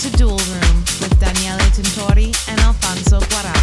the and Alfonso love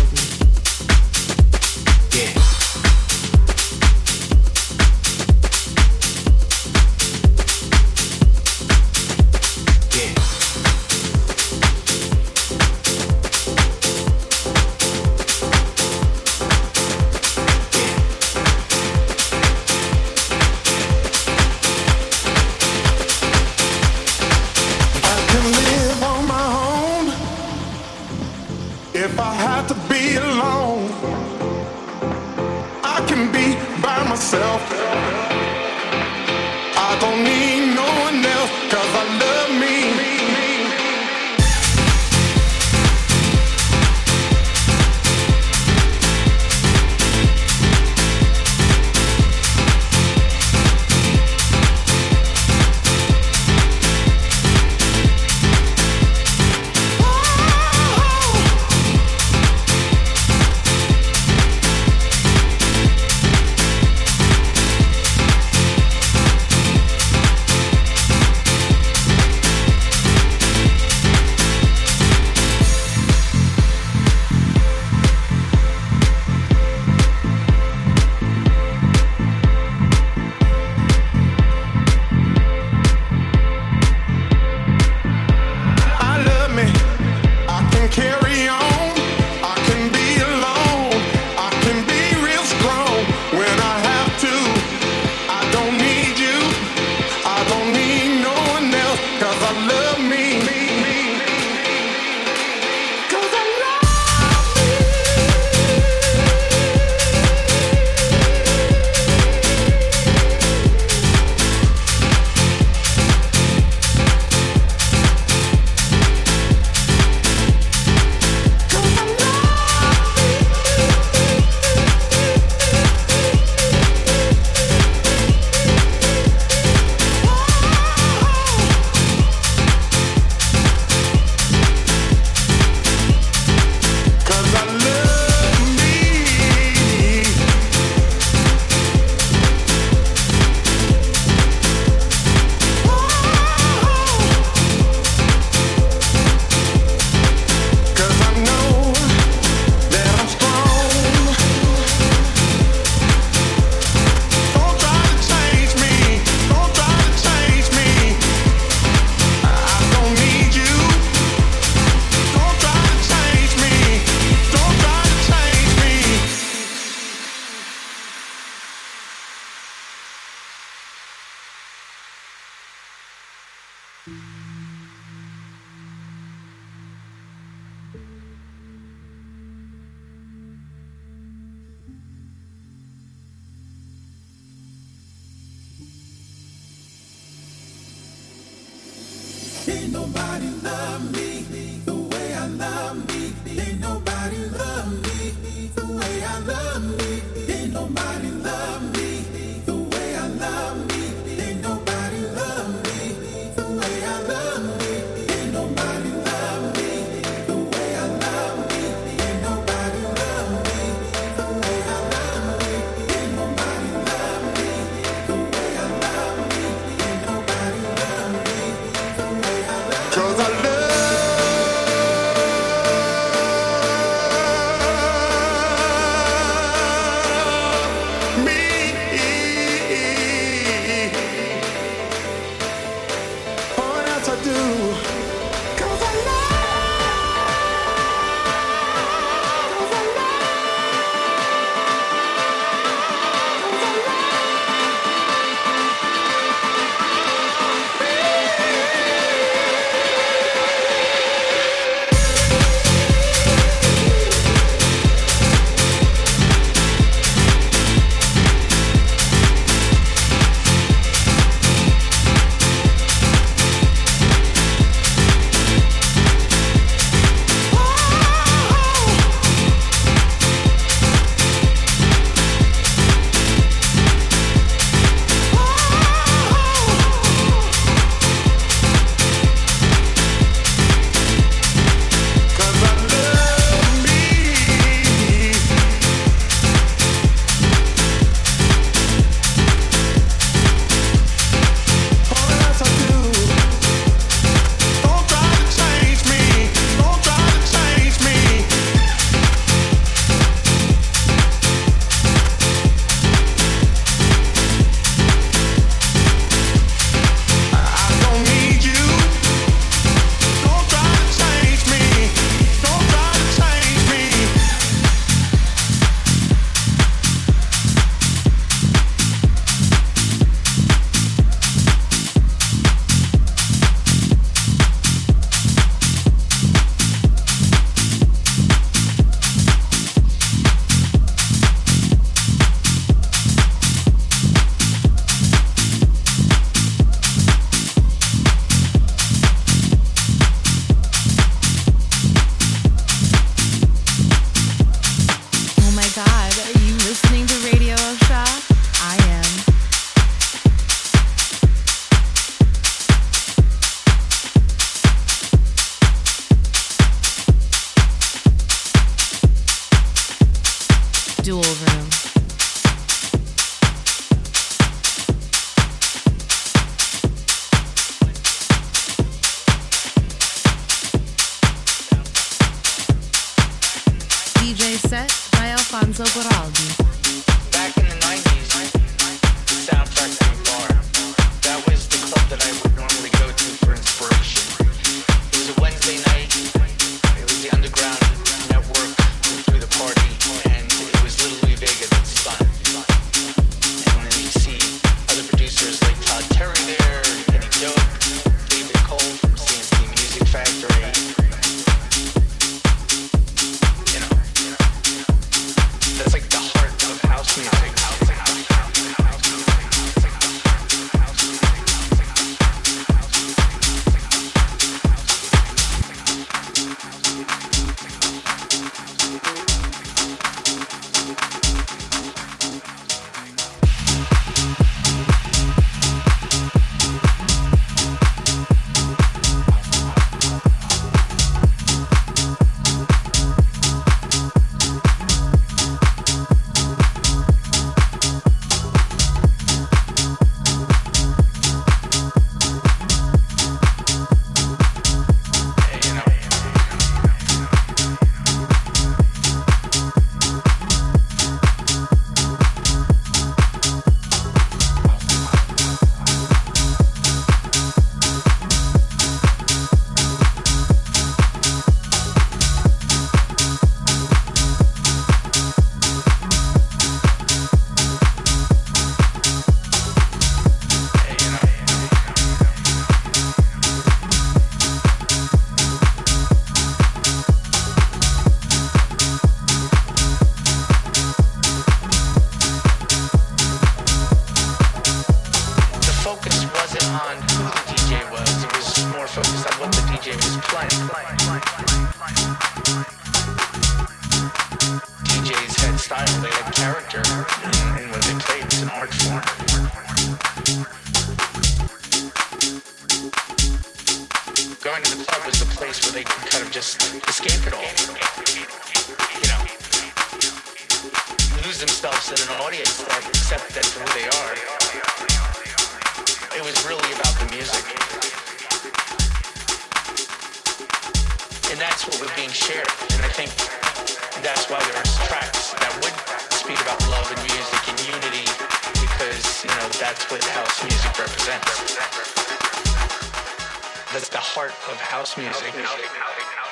That's the heart of house music. House music.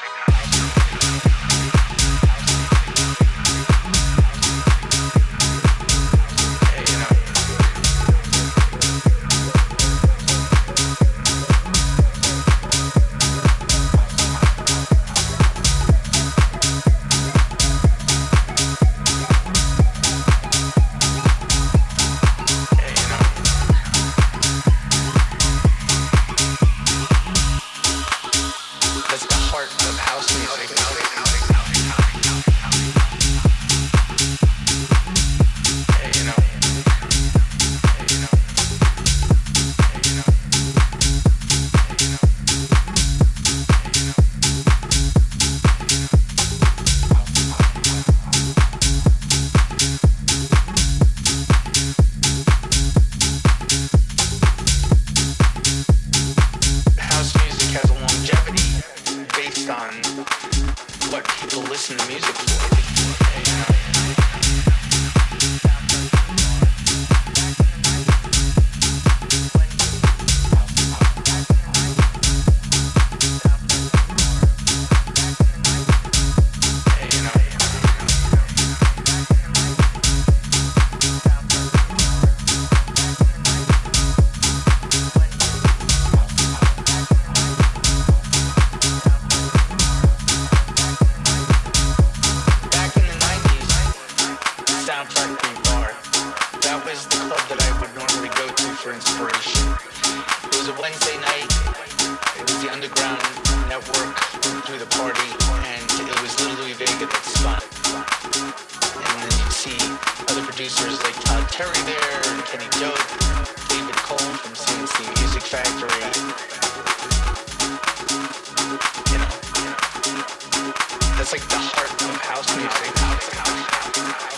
underground network through the party, and it was Little Louie Vega that spun. And then you'd see other producers like Todd Terry there, and Kenny Dope, David Cole from C+C Music Factory. You know, that's like the heart of house music.